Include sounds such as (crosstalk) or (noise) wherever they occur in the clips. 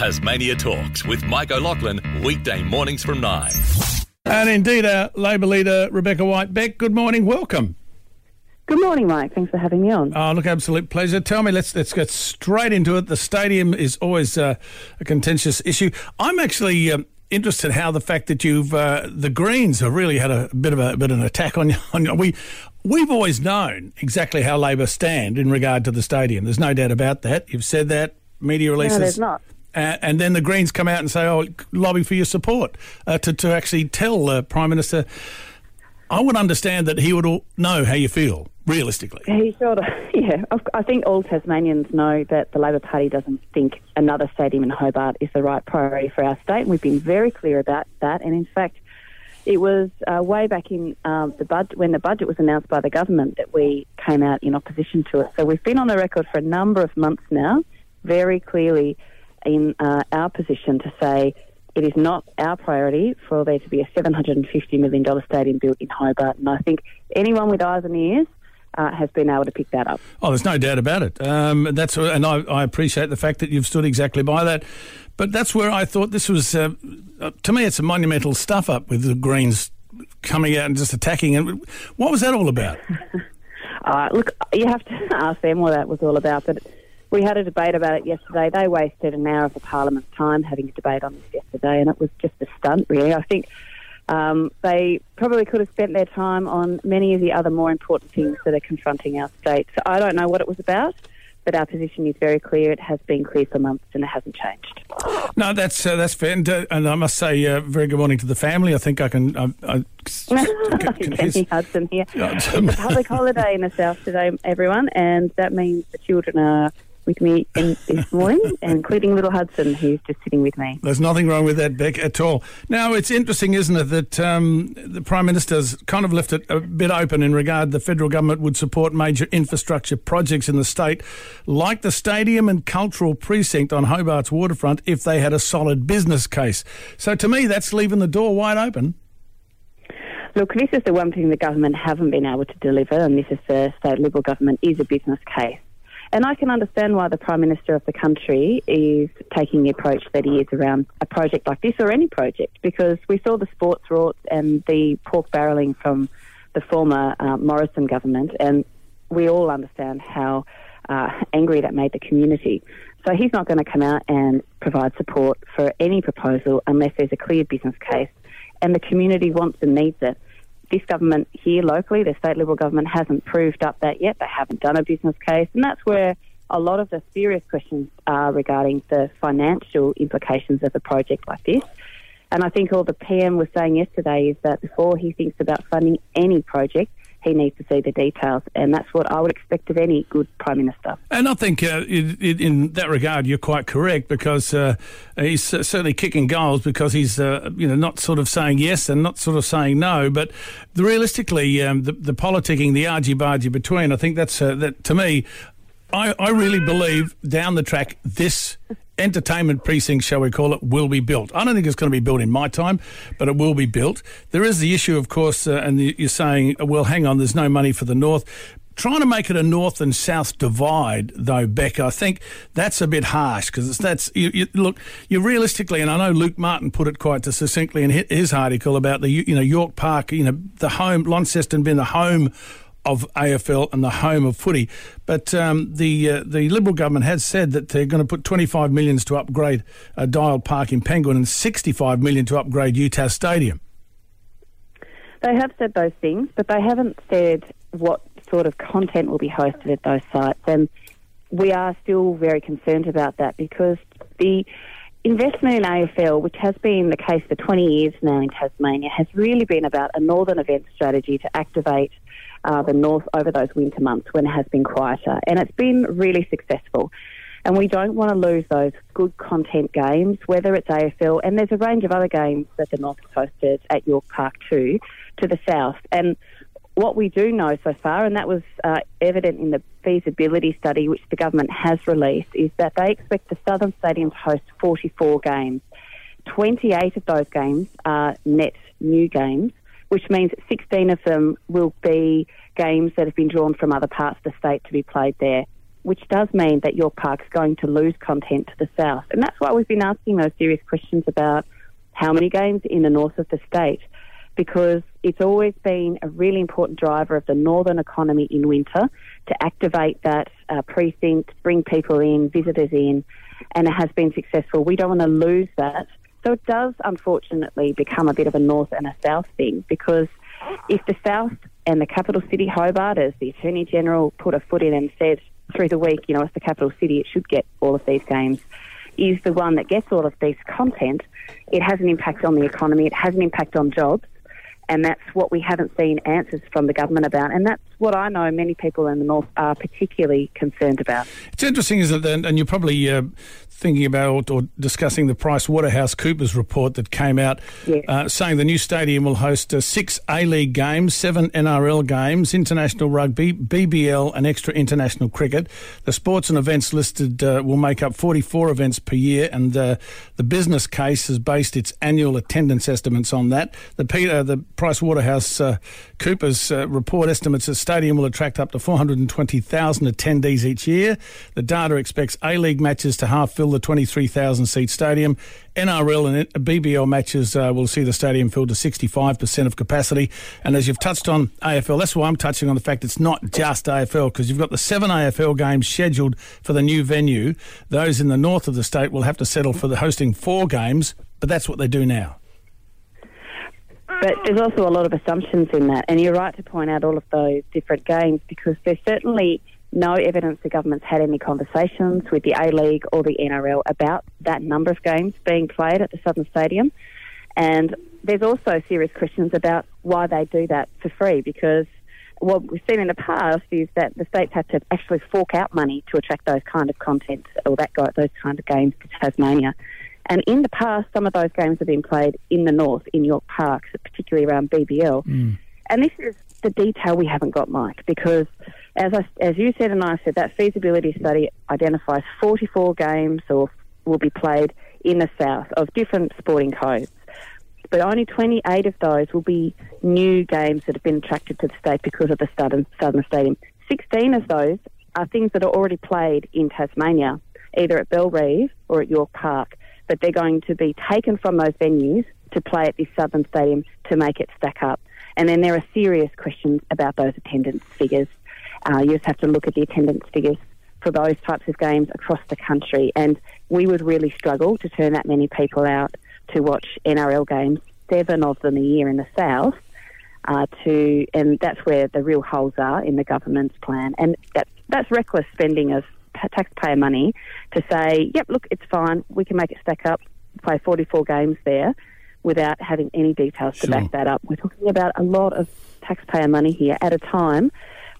Tasmania Talks with Mike O'Loughlin, weekday mornings from 9. And indeed, our Labor leader, Rebecca White Beck, good morning, welcome. Good morning, Mike. Thanks for having me on. Oh, look, absolute pleasure. Tell me, let's let's get straight into it. The stadium is always uh, a contentious issue. I'm actually um, interested how the fact that you've uh, the Greens have really had a bit of a, a bit of an attack on you. (laughs) On, we we've always known exactly how Labor stand in regard to the stadium. There's no doubt about that. You've said that. Media releases. No, there's not. Uh, and then the Greens come out and say, "Oh, lobby for your support," uh, to to actually tell the Prime Minister. I would understand that he would know how you feel realistically. He sort of, (laughs) yeah. I think all Tasmanians know that the Labor Party doesn't think another stadium in Hobart is the right priority for our state, and we've been very clear about that. And in fact, it was uh, way back in um, the budget when the budget was announced by the government that we came out in opposition to it. So we've been on the record for a number of months now, very clearly in uh, our position to say it is not our priority for there to be a $750 million stadium built in Hobart. And I think anyone with eyes and ears uh, has been able to pick that up. Oh, there's no doubt about it. Um, that's and I, I, appreciate the fact that you've stood exactly by that. But that's where I thought this was. Uh, uh, to me, it's a monumental stuff up with the Greens coming out and just attacking. And what was that all about? (laughs) Uh, look, you have to (laughs) ask them what that was all about. But we had a debate about it yesterday. They wasted an hour of the Parliament's time having a debate on this yesterday, and it was just a stunt, really. I think um, they probably could have spent their time on many of the other more important things that are confronting our state. So I don't know what it was about, but our position is very clear. It has been clear for months, and it hasn't changed. No, that's uh, that's fair, and, uh, and, I must say, uh, very good morning to the family. I think I can. I, I, (laughs) can Kenny Hudson here. it's a public holiday in the south today, everyone, and that means the children are with me in, this (laughs) morning, including little Hudson, who's just sitting with me. There's nothing wrong with that, Beck, at all. Now, it's interesting, isn't it, that um, the Prime Minister's kind of left it a bit open in regard the federal government would support major infrastructure projects in the state, like the stadium and cultural precinct on Hobart's waterfront, if they had a solid business case. So to me, that's leaving the door wide open. Look, this is the one thing the government haven't been able to deliver, and this is the state Liberal government, is a business case. And I can understand why the Prime Minister of the country is taking the approach that he is around a project like this or any project, because we saw the sports rorts and the pork barrelling from the former uh, Morrison government, and we all understand how uh, angry that made the community. So he's not going to come out and provide support for any proposal unless there's a clear business case and the community wants and needs it this government here locally, the state Liberal government, hasn't proved up that yet. They haven't done a business case, and that's where a lot of the serious questions are regarding the financial implications of a project like this. And I think all the PM was saying yesterday is that before he thinks about funding any project, he needs to see the details, and that's what I would expect of any good prime minister. And I think uh, in, that regard, you're quite correct because uh, he's certainly kicking goals because he's uh, you know not sort of saying yes and not sort of saying no, but realistically, um, the, the politicking, the argy bargy between, I think that's uh, that to me. I, I really believe down the track this entertainment precinct, shall we call it, will be built. I don't think it's going to be built in my time, but it will be built. There is the issue, of course, uh, and you're saying, well, hang on, there's no money for the north. Trying to make it a north and south divide, though, Beck, I think that's a bit harsh because that's you, you, look. You realistically, and I know Luke Martin put it quite succinctly in his article about the you know York Park, you know the home Launceston being the home of AFL and the home of footy. But um, the uh, the Liberal government has said that they're going to put 25 millions to upgrade uh, Dial Park in Penguin and 65 million to upgrade UTAS Stadium. They have said those things, but they haven't said what sort of content will be hosted at those sites. And we are still very concerned about that because the investment in AFL, which has been the case for 20 years now in Tasmania, has really been about a northern event strategy to activate uh, the north over those winter months when it has been quieter. And it's been really successful. And we don't want to lose those good content games, whether it's AFL, and there's a range of other games that the North hosted at York Park too, to the south. And what we do know so far, and that was uh, evident in the feasibility study which the government has released, is that they expect the Southern Stadium to host 44 games. 28 of those games are net new games, which means 16 of them will be games that have been drawn from other parts of the state to be played there. which does mean that York Park's going to lose content to the south. And that's why we've been asking those serious questions about how many games in the north of the state, because it's always been a really important driver of the northern economy in winter to activate that uh, precinct, bring people in, visitors in, and it has been successful. We don't want to lose that. So it does, unfortunately, become a bit of a north and a south thing because if the south and the capital city, Hobart, as the Attorney General put a foot in and said through the week, you know, as the capital city, it should get all of these games, is the one that gets all of this content, it has an impact on the economy, it has an impact on jobs, and that's what we haven't seen answers from the government about. And that's what I know many people in the north are particularly concerned about. It's interesting, isn't it? And you're probably uh, thinking about or discussing the Price Waterhouse Coopers report that came out yes. uh, saying the new stadium will host uh, six A League games, seven NRL games, international rugby, BBL, and extra international cricket. The sports and events listed uh, will make up 44 events per year, and uh, the business case has based its annual attendance estimates on that. The Peter, the Price Waterhouse uh, Coopers report estimates that stadium will attract up to 420,000 attendees each year. The data expects A League matches to half fill the 23,000 seat stadium. NRL and BBL matches uh, will see the stadium filled to 65% of capacity. And as you've touched on AFL, that's why I'm touching on the fact it's not just AFL because you've got the seven AFL games scheduled for the new venue. Those in the north of the state will have to settle for the hosting four games, but that's what they do now. But there's also a lot of assumptions in that, and you're right to point out all of those different games because there's certainly no evidence the government's had any conversations with the A League or the NRL about that number of games being played at the Southern Stadium. And there's also serious questions about why they do that for free because what we've seen in the past is that the states have to actually fork out money to attract those kind of content or that those kind of games to Tasmania. And in the past, some of those games have been played in the north, in York Park, particularly around BBL. Mm. And this is the detail we haven't got, Mike, because as I, as you said and I said, that feasibility study identifies 44 games or will be played in the south of different sporting codes. But only 28 of those will be new games that have been attracted to the state because of the Southern, Southern Stadium. 16 of those are things that are already played in Tasmania, either at Bellerive or at York Park but they're going to be taken from those venues to play at this Southern Stadium to make it stack up. And then there are serious questions about those attendance figures. Uh, you just have to look at the attendance figures for those types of games across the country. And we would really struggle to turn that many people out to watch NRL games, seven of them a year in the south. Uh, to and that's where the real holes are in the government's plan, and that's that's reckless spending of taxpayer money to say, yep, look, it's fine, we can make it stack up, play 44 games there without having any details sure. to back that up. We're talking about a lot of taxpayer money here at a time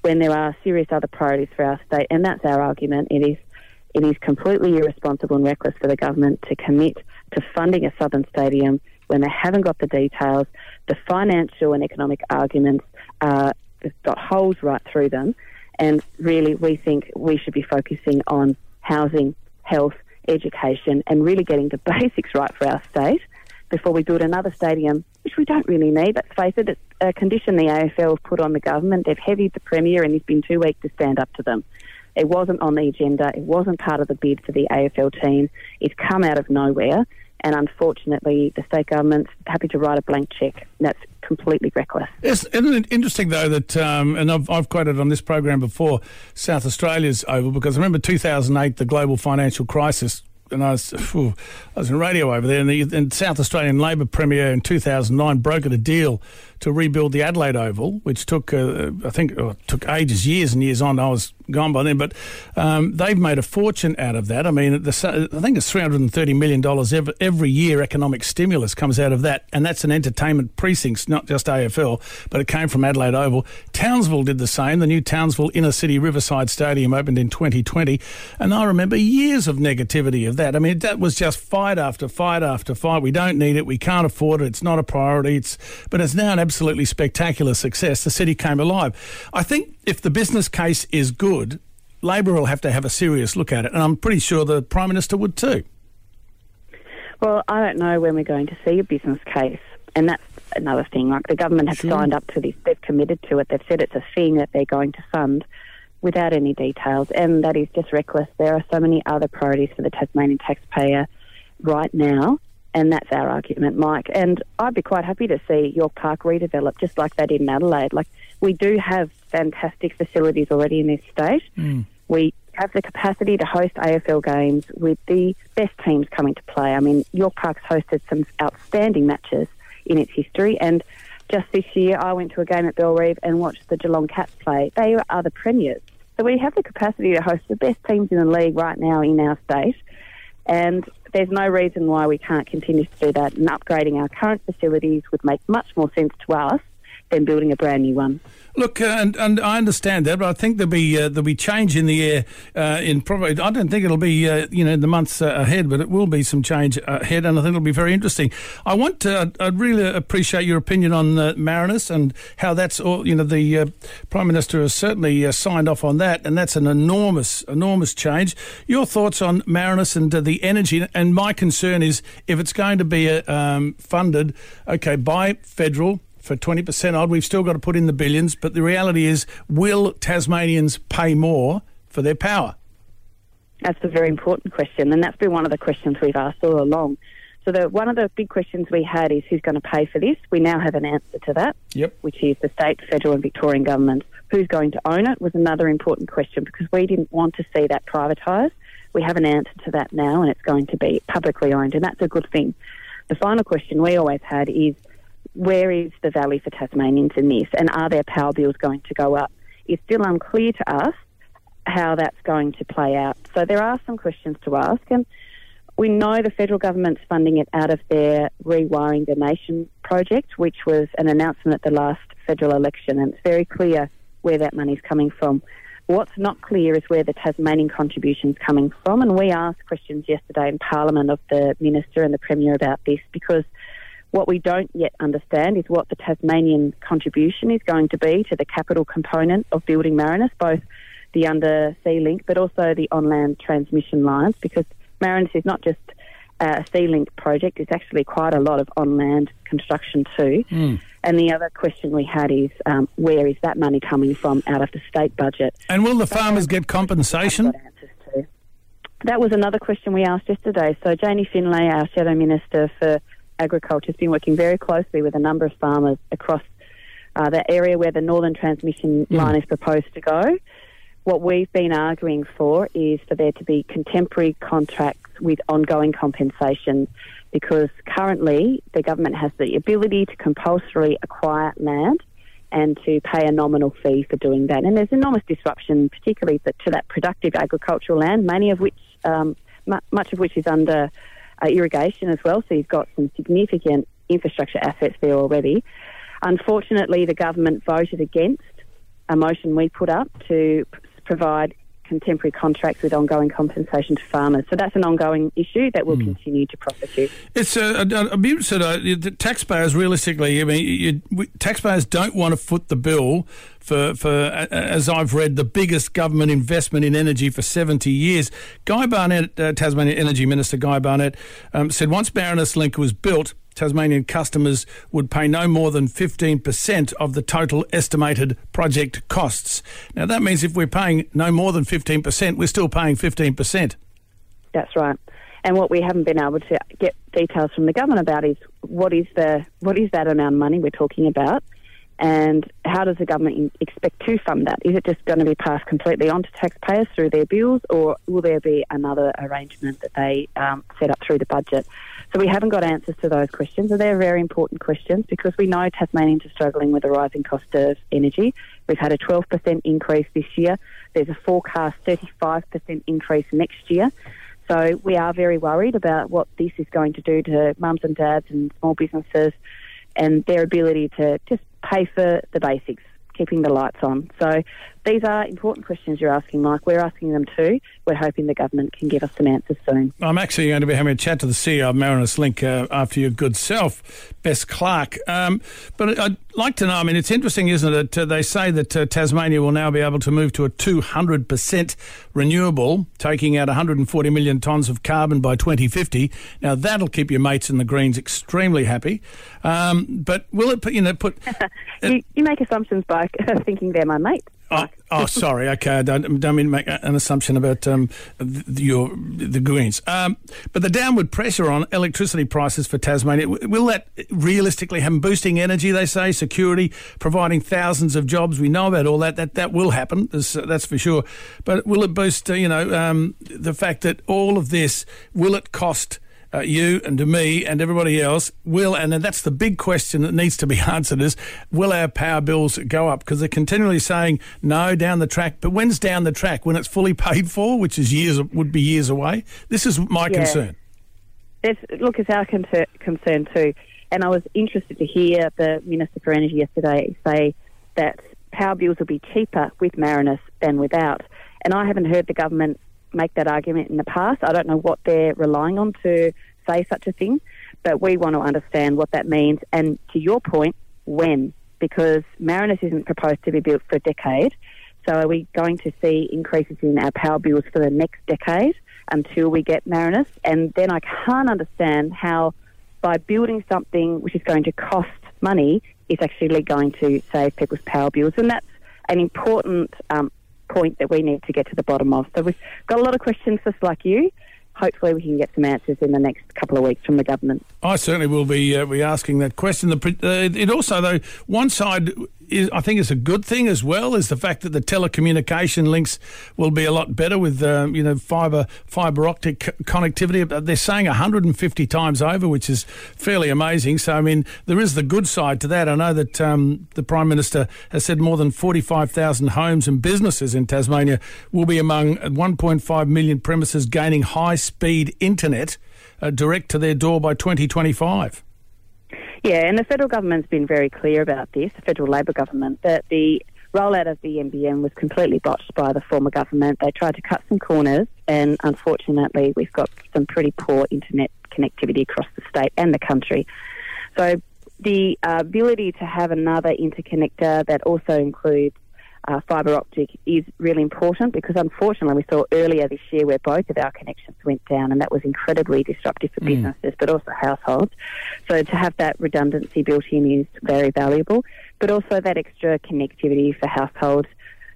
when there are serious other priorities for our state, and that's our argument. It is it is completely irresponsible and reckless for the government to commit to funding a southern stadium when they haven't got the details. The financial and economic arguments uh, got holes right through them, and really, we think we should be focusing on housing, health, education, and really getting the (laughs) basics right for our state before we build another stadium, which we don't really need. Let's face it, it's a condition the AFL have put on the government. They've heavied the Premier and he's been too weak to stand up to them. It wasn't on the agenda. It wasn't part of the bid for the AFL team. It's come out of nowhere. And unfortunately, the state government's happy to write a blank cheque. That's completely reckless. Yes, isn't it interesting though that, um, and I've, I've quoted on this program before, South Australia's over because I remember 2008, the global financial crisis and I was, I was in radio over there, and the and South Australian Labor Premier in 2009 brokered a deal to rebuild the Adelaide Oval, which took, uh, I think, oh, took ages, years and years on. I was gone by then, but um, they've made a fortune out of that. I mean, the, I think it's $330 million every, every year economic stimulus comes out of that, and that's an entertainment precincts, not just AFL, but it came from Adelaide Oval. Townsville did the same. The new Townsville Inner City Riverside Stadium opened in 2020, and I remember years of negativity of that. I mean, that was just fight after fight after fight. We don't need it. We can't afford it. It's not a priority. It's, but it's now an absolutely spectacular success. The city came alive. I think if the business case is good, Labor will have to have a serious look at it, and I'm pretty sure the Prime Minister would too. Well, I don't know when we're going to see a business case, and that's another thing. Like the government have sure. signed up to this, they've committed to it, they've said it's a thing that they're going to fund. without any details, and that is just reckless. There are so many other priorities for the Tasmanian taxpayer right now, and that's our argument, Mike. And I'd be quite happy to see York Park redeveloped just like they did in Adelaide. Like we do have fantastic facilities already in this state. Mm. We have the capacity to host AFL games with the best teams coming to play. I mean, York Park's hosted some outstanding matches in its history, and just this year I went to a game at Bellerive and watched the Geelong Cats play. They are the premiers. So we have the capacity to host the best teams in the league right now in our state, and there's no reason why we can't continue to do that. And upgrading our current facilities would make much more sense to us than building a brand new one. Look, uh, and, and I understand that, but I think there'll be uh, there'll be change in the air uh, in probably. I don't think it'll be uh, you know in the months uh, ahead, but it will be some change ahead, and I think it'll be very interesting. I want to, I'd really appreciate your opinion on Marinus and how that's all. You know, the Prime Minister has certainly signed off on that, and that's an enormous enormous change. Your thoughts on Marinus and the energy? And my concern is if it's going to be um, funded, okay, by federal for 20% odd. We've still got to put in the billions, but the reality is, will Tasmanians pay more for their power? That's a very important question, and that's been one of the questions we've asked all along. So, the, one of the big questions we had is who's going to pay for this? We now have an answer to that, yep. which is the state, federal, and Victorian governments. Who's going to own it was another important question because we didn't want to see that privatised. We have an answer to that now, and it's going to be publicly owned, and that's a good thing. The final question we always had is where is the value for Tasmanians in this, and are their power bills going to go up? It's still unclear to us how that's going to play out. So there are some questions to ask, and we know the federal government's funding it out of their Rewiring the Nation project, which was an announcement at the last federal election, and it's very clear where that money's coming from. What's not clear is where the Tasmanian contribution's coming from, and we asked questions yesterday in Parliament of the Minister and the Premier about this because what we don't yet understand is what the Tasmanian contribution is going to be to the capital component of building Marinus, both the undersea link but also the on land transmission lines, because Marinus is not just a sea link project, it's actually quite a lot of on land construction too. Mm. And the other question we had is um, where is that money coming from out of the state budget? And will the farmers get compensation? That was another question we asked yesterday. So Janie Finlay, our Shadow Minister for Agriculture has been working very closely with a number of farmers across uh, the area where the northern transmission mm. line is proposed to go. What we've been arguing for is for there to be contemporary contracts with ongoing compensation because currently the government has the ability to compulsorily acquire land and to pay a nominal fee for doing that. And there's enormous disruption, particularly to that productive agricultural land, many of which, um, much of which is under uh, irrigation as well. So you've got some significant infrastructure assets there already. Unfortunately, the government voted against a motion we put up to p- contemporary contracts with ongoing compensation to farmers. So that's an ongoing issue that we'll mm. continue to prosecute. It's a, a, a beautiful, uh, the taxpayers realistically, I mean, you, taxpayers don't want to foot the bill for, for, as I've read, the biggest government investment in energy for 70 years. Guy Barnett, uh, Tasmanian Energy Minister Guy Barnett, um, said once Marinus Link was built, Tasmanian customers would pay no more than 15% of the total estimated project costs. Now, that means if we're paying no more than 15%, we're still paying 15%. That's right. And what we haven't been able to get details from the government about is what is the what is that amount of money we're talking about, and how does the government expect to fund that? Is it just going to be passed completely on to taxpayers through their bills, or will there be another arrangement that they um, set up through the budget? So we haven't got answers to those questions, and they're very important questions because we know Tasmanians are struggling with the rising cost of energy. We've had a 12% increase this year. There's a forecast 35% increase next year. So we are very worried about what this is going to do to mums and dads and small businesses and their ability to just pay for the basics, keeping the lights on. So these are important questions you're asking, Mike. We're asking them too. We're hoping the government can give us some answers soon. I'm actually going to be having a chat to the CEO of Marinus Link uh, after your good self, Bess Clark. Um, but I'd like to know, I mean, it's interesting, isn't it? Uh, they say that uh, Tasmania will now be able to move to a 200% renewable, taking out 140 million tonnes of carbon by 2050. Now, that'll keep your mates in the Greens extremely happy. Um, but will it, put, you know, put... (laughs) you, you, make assumptions by (laughs) thinking they're my mates. Oh, oh, sorry. Okay, I don't, don't mean to make an assumption about um, the, your the Greens. Um, but the downward pressure on electricity prices for Tasmania will that realistically have boosting energy? They say security, providing thousands of jobs. We know about all that. That that will happen. That's, that's for sure. But will it boost? Uh, you know, um, the fact that all of this will it cost? Uh, you and to me and everybody else will, and then that's the big question that needs to be (laughs) answered is will our power bills go up? Because they're continually saying no down the track, but when's down the track? When it's fully paid for, which is years would be years away. This is my yeah. concern. It's, look, it's our concern, concern too. And I was interested to hear the Minister for Energy yesterday say that power bills will be cheaper with Marinus than without. And I haven't heard the government make that argument in the past. I don't know what they're relying on to say such a thing, but we want to understand what that means. And to your point, when? Because Marinus isn't proposed to be built for a decade. So are we going to see increases in our power bills for the next decade until we get Marinus? And then I can't understand how by building something which is going to cost money is actually going to save people's power bills. And that's an important um, point that we need to get to the bottom of. So we've got a lot of questions just like you. Hopefully, we can get some answers in the next couple of weeks from the government. I certainly will be uh, be asking that question. The, uh, it also, though, one side is, I think it's a good thing as well is the fact that the telecommunication links will be a lot better with um, you know fiber fiber optic connectivity. They're saying 150 times over, which is fairly amazing. So I mean, there is the good side to that. I know that um, the prime minister has said more than 45,000 homes and businesses in Tasmania will be among 1.5 million premises gaining high speed internet uh, direct to their door by 2025. Yeah, and the federal government's been very clear about this, the federal Labor government, that the rollout of the NBN was completely botched by the former government. They tried to cut some corners, and unfortunately, we've got some pretty poor internet connectivity across the state and the country. So, the uh, ability to have another interconnector that also includes uh, fibre optic is really important because unfortunately we saw earlier this year where both of our connections went down and that was incredibly disruptive for mm. businesses but also households. So to have that redundancy built in is very valuable, but also that extra connectivity for households.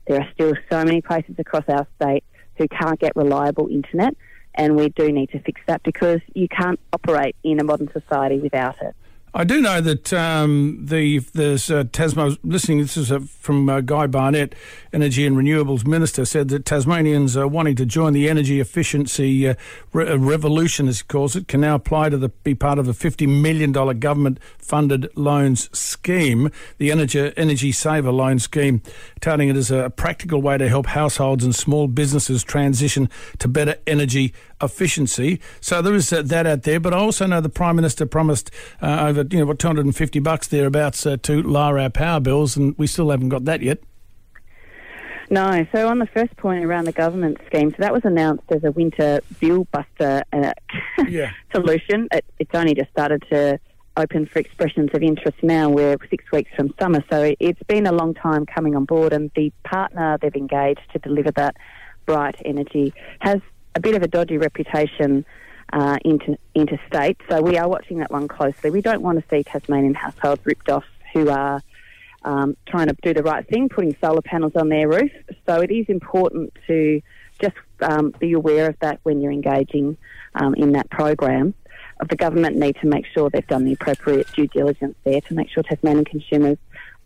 There are still so many places across our state who can't get reliable internet and we do need to fix that because you can't operate in a modern society without it. I do know that um, the there's uh, Tasma listening. This is uh, from uh, Guy Barnett, Energy and Renewables Minister, said that Tasmanians are wanting to join the energy efficiency uh, re- uh, revolution, as he calls it, can now apply to the, be part of a fifty million dollar government funded loans scheme, the Energy Energy Saver Loan Scheme, touting it as a practical way to help households and small businesses transition to better energy efficiency. So there is uh, that out there. But I also know the Prime Minister promised uh, over you know what 250 bucks thereabouts uh, to lower our power bills, and we still haven't got that yet. No. So on the first point around the government scheme, so that was announced as a winter bill buster uh, yeah. (laughs) solution. It, it's only just started to open for expressions of interest now. We're six weeks from summer, so it's been a long time coming on board, and the partner they've engaged to deliver that bright energy has a bit of a dodgy reputation uh, inter, interstate. So we are watching that one closely. We don't want to see Tasmanian households ripped off who are um, trying to do the right thing, putting solar panels on their roof. So it is important to just um, be aware of that when you're engaging um, in that program. The government need to make sure they've done the appropriate due diligence there to make sure Tasmanian consumers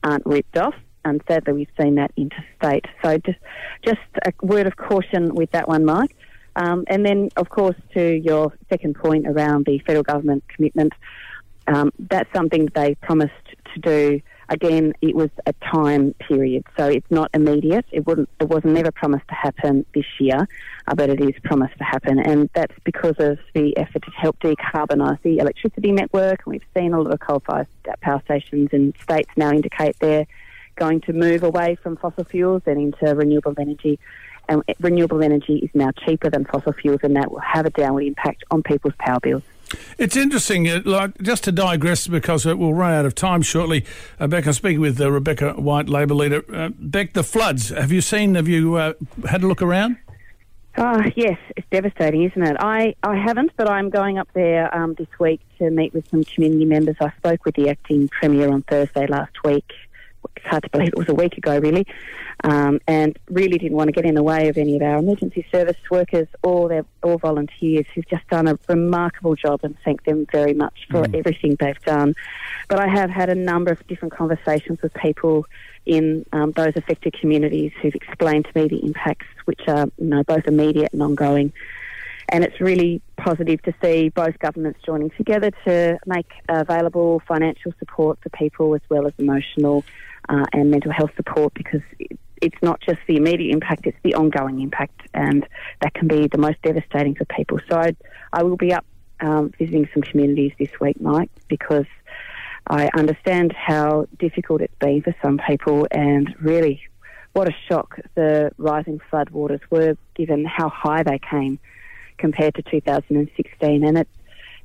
aren't ripped off. And sadly, we've seen that interstate. So just just a word of caution with that one, Mike. Um, and then, of course, to your second point around the federal government commitment, um, that's something they promised to do. Again, it was a time period, so it's not immediate. It wouldn't. It was never promised to happen this year, uh, but it is promised to happen, and that's because of the effort to help decarbonise the electricity network. And we've seen a lot of coal-fired power stations and states now indicate they're going to move away from fossil fuels and into renewable energy and renewable energy is now cheaper than fossil fuels, and that will have a downward impact on people's power bills. It's interesting, uh, like just to digress because we'll run out of time shortly. Uh, Beck, I'm speaking with uh, Rebecca White, Labor leader. Uh, Beck, the floods. Have you seen? Have you uh, had a look around? Oh, yes, it's devastating, isn't it? I, I haven't, but I'm going up there um, this week to meet with some community members. I spoke with the acting premier on Thursday last week hard to believe it was a week ago, really, um, and really didn't want to get in the way of any of our emergency service workers or their or volunteers who've just done a remarkable job, and thank them very much for mm. everything they've done. But I have had a number of different conversations with people in um, those affected communities who've explained to me the impacts, which are you know both immediate and ongoing. And it's really positive to see both governments joining together to make available financial support for people as well as emotional uh, and mental health support because it's not just the immediate impact, it's the ongoing impact, and that can be the most devastating for people. So I, I will be up um, visiting some communities this week, Mike, because I understand how difficult it's been for some people, and really, what a shock the rising floodwaters were, given how high they came compared to 2016. And it,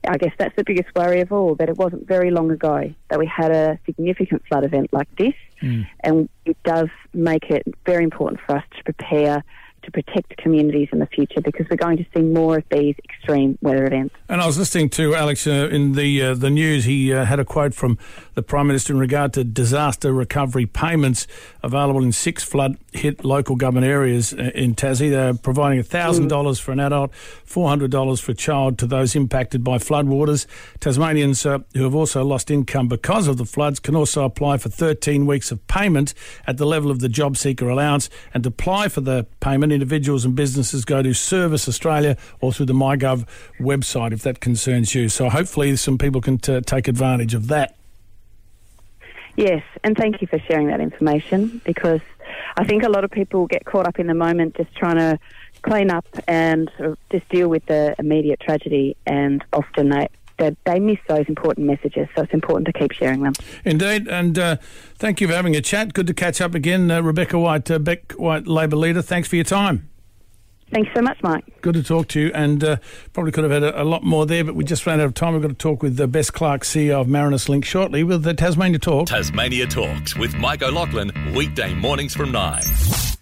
I guess that's the biggest worry of all that it wasn't very long ago that we had a significant flood event like this, mm. and it does make it very important for us to prepare to protect communities in the future because we're going to see more of these extreme weather events. And I was listening to Alex uh, in the uh, the news. He uh, had a quote from the Prime Minister in regard to disaster recovery payments available in six flood hit local government areas uh, in Tassie. They're providing $1,000 mm. for an adult, $400 for a child to those impacted by floodwaters. Tasmanians uh, who have also lost income because of the floods can also apply for 13 weeks of payment at the level of the job seeker allowance. And to apply for the payment, individuals and businesses go to Service Australia or through the MyGov website if that concerns you. So hopefully some people can t- take advantage of that. Yes, and thank you for sharing that information because I think a lot of people get caught up in the moment just trying to clean up and just deal with the immediate tragedy, and often they they, they miss those important messages. So it's important to keep sharing them. Indeed, and uh, thank you for having a chat. Good to catch up again, uh, Rebecca White, uh, Beck White Labor leader. Thanks for your time. Thanks so much, Mike. Good to talk to you, and uh, probably could have had a, a, lot more there, but we just ran out of time. We've got to talk with the Bess Clark, CEO of Marinus Link, shortly with the Tasmania Talk. Tasmania Talks with Mike O'Loughlin, weekday mornings from 9.